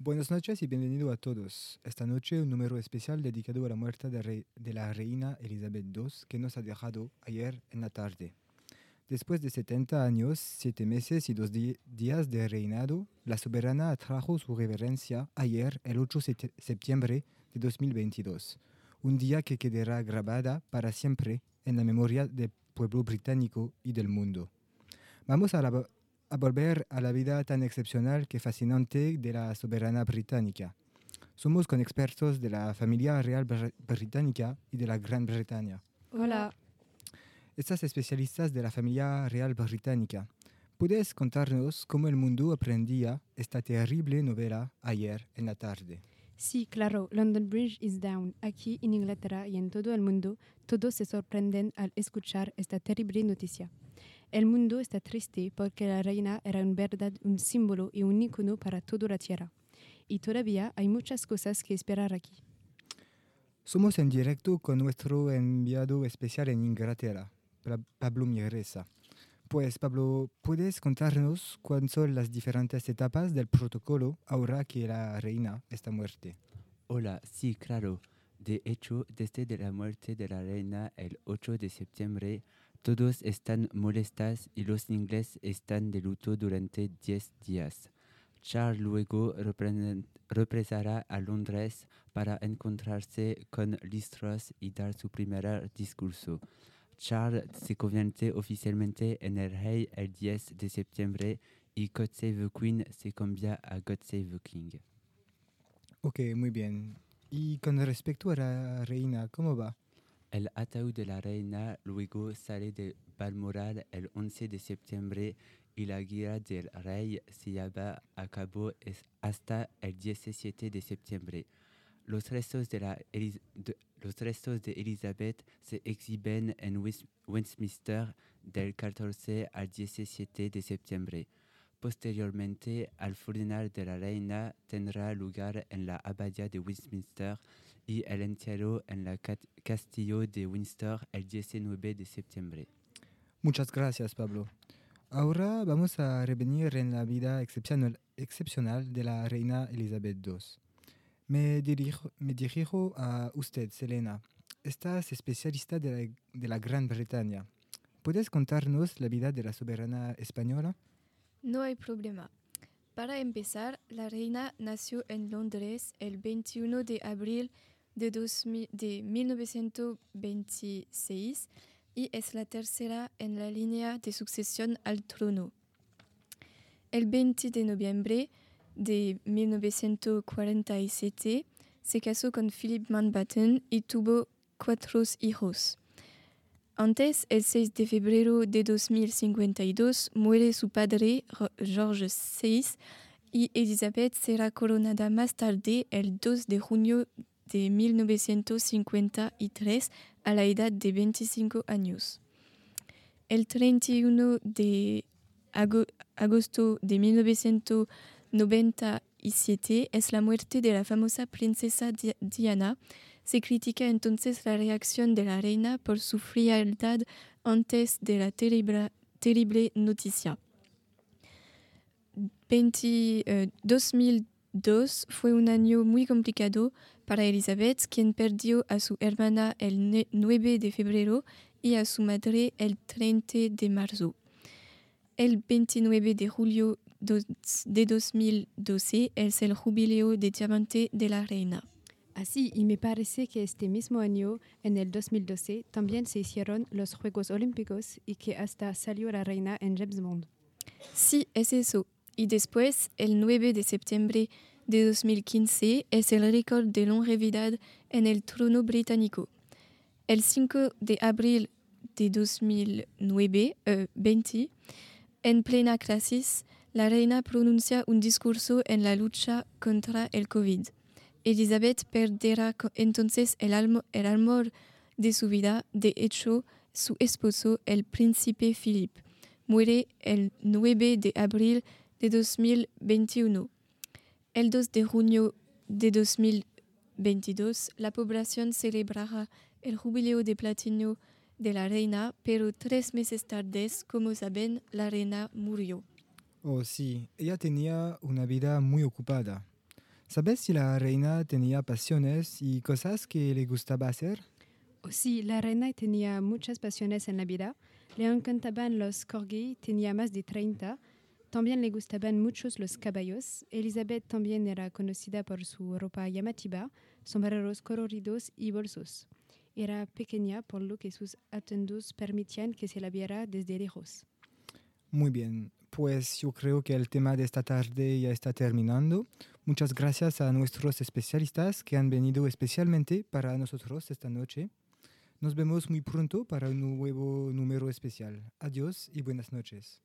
Buenas noches y bienvenido a todos. Esta noche un número especial dedicado a la muerte de, la reina Elizabeth II que nos ha dejado ayer en la tarde. Después de 70 años, 7 meses y 2 días de reinado, la soberana atrajo su reverencia ayer, el 8 de septiembre de 2022, un día que quedará grabada para siempre en la memoria del pueblo británico y del mundo. Vamos a, a volver a la vida tan excepcional que fascinante de la soberana británica. Somos con expertos de la familia real br- británica y de la Gran Bretaña. Hola. Estas especialistas de la familia real británica, ¿puedes contarnos cómo el mundo aprendía esta terrible novela ayer en la tarde? Sí, claro, London Bridge is down. Aquí en Inglaterra y en todo el mundo, todos se sorprenden al escuchar esta terrible noticia. El mundo está triste porque la reina era en verdad un símbolo y un icono para toda la tierra. Y todavía hay muchas cosas que esperar aquí. Somos en directo con nuestro enviado especial en Inglaterra, Pa- Pablo Migresa. Pues Pablo, ¿puedes contarnos cuáles son las diferentes etapas del protocolo ahora que la reina está muerta? Hola, sí, claro. De hecho, desde de la muerte de la reina el 8 de septiembre, todos están molestas y los ingleses están de luto durante 10 días. Charles luego regresará a Londres para encontrarse con Liz Truss y dar su primer discurso. Charles se convierte oficialmente en el rey el 10 de septiembre y God Save the Queen se cambia a God Save the King. Ok, muy bien. Y con respecto a la reina, ¿cómo va? El ataúd de la reina luego sale de Balmoral el 11 de septiembre y la guerra del rey se lleva a cabo hasta el 17 de septiembre. Los restos de, Elizabeth se exhiben en Westminster del 14 al 17 de septiembre. Posteriormente, al funeral de la reina tendrá lugar en la abadía de Westminster y el entierro en el castillo de Windsor el 19 de septiembre. Muchas gracias, Pablo. Ahora vamos a revenir en la vida excepcional, excepcional de la reina Elizabeth II. Me dirijo, me dirijo a usted, Selena. Estás especialista de la, de la Gran Bretaña. ¿Puedes contarnos la vida de la soberana española? No hay problema. Para empezar, la reina nació en Londres el 21 de abril de, 2000 de 1926 y es la tercera en la línea de sucesión al trono. El 20 de noviembre de 1947 se casó con Philip Mountbatten y tuvo cuatro hijos. Antes, el 6 de febrero de 2052, muere su padre, George VI, y Elizabeth será coronada más tarde, el 2 de junio de 1953, a la edad de 25 años. El 31 de ago- agosto de 1997 es la muerte de la famosa princesa Di- Diana, se critica entonces la reacción de la reina por su frialdad antes de la terrible, noticia. 20, eh, 2002 fue un año muy complicado para Elizabeth, quien perdió a su hermana el ne- 9 de febrero y a su madre el 30 de marzo. El 29 de julio de 2012 es el jubileo de diamante de la reina. Así, y me parece que este mismo año, en el 2012, también se hicieron los Juegos Olímpicos y que hasta salió la reina en James Bond. Sí, es eso. Y después, el 9 de septiembre de 2015, es el récord de longevidad en el trono británico. El 5 de abril de 2009, eh, 20, en plena crisis, la reina pronuncia un discurso en la lucha contra el COVID. Elizabeth perderá entonces el, almo- el de su vida. De hecho, su esposo, el príncipe Philip, muere el 9 de abril de 2021. El 2 de junio de 2022, la población celebrará el jubileo de platino de la reina, pero tres meses tarde, como saben, la reina murió. Oh, sí, ella tenía una vida muy ocupada. ¿Sabes si la reina tenía pasiones y cosas que le gustaba hacer? Oh, sí, la reina tenía muchas pasiones en la vida. Le encantaban los corgi, tenía más de 30. También le gustaban muchos los caballos. Elizabeth también era conocida por su ropa llamativa, sombreros coloridos y bolsos. Era pequeña, por lo que sus atuendos permitían que se la viera desde lejos. Muy bien, pues yo creo que el tema de esta tarde ya está terminando. Muchas gracias a nuestros especialistas que han venido especialmente para nosotros esta noche. Nos vemos muy pronto para un nuevo número especial. Adiós y buenas noches.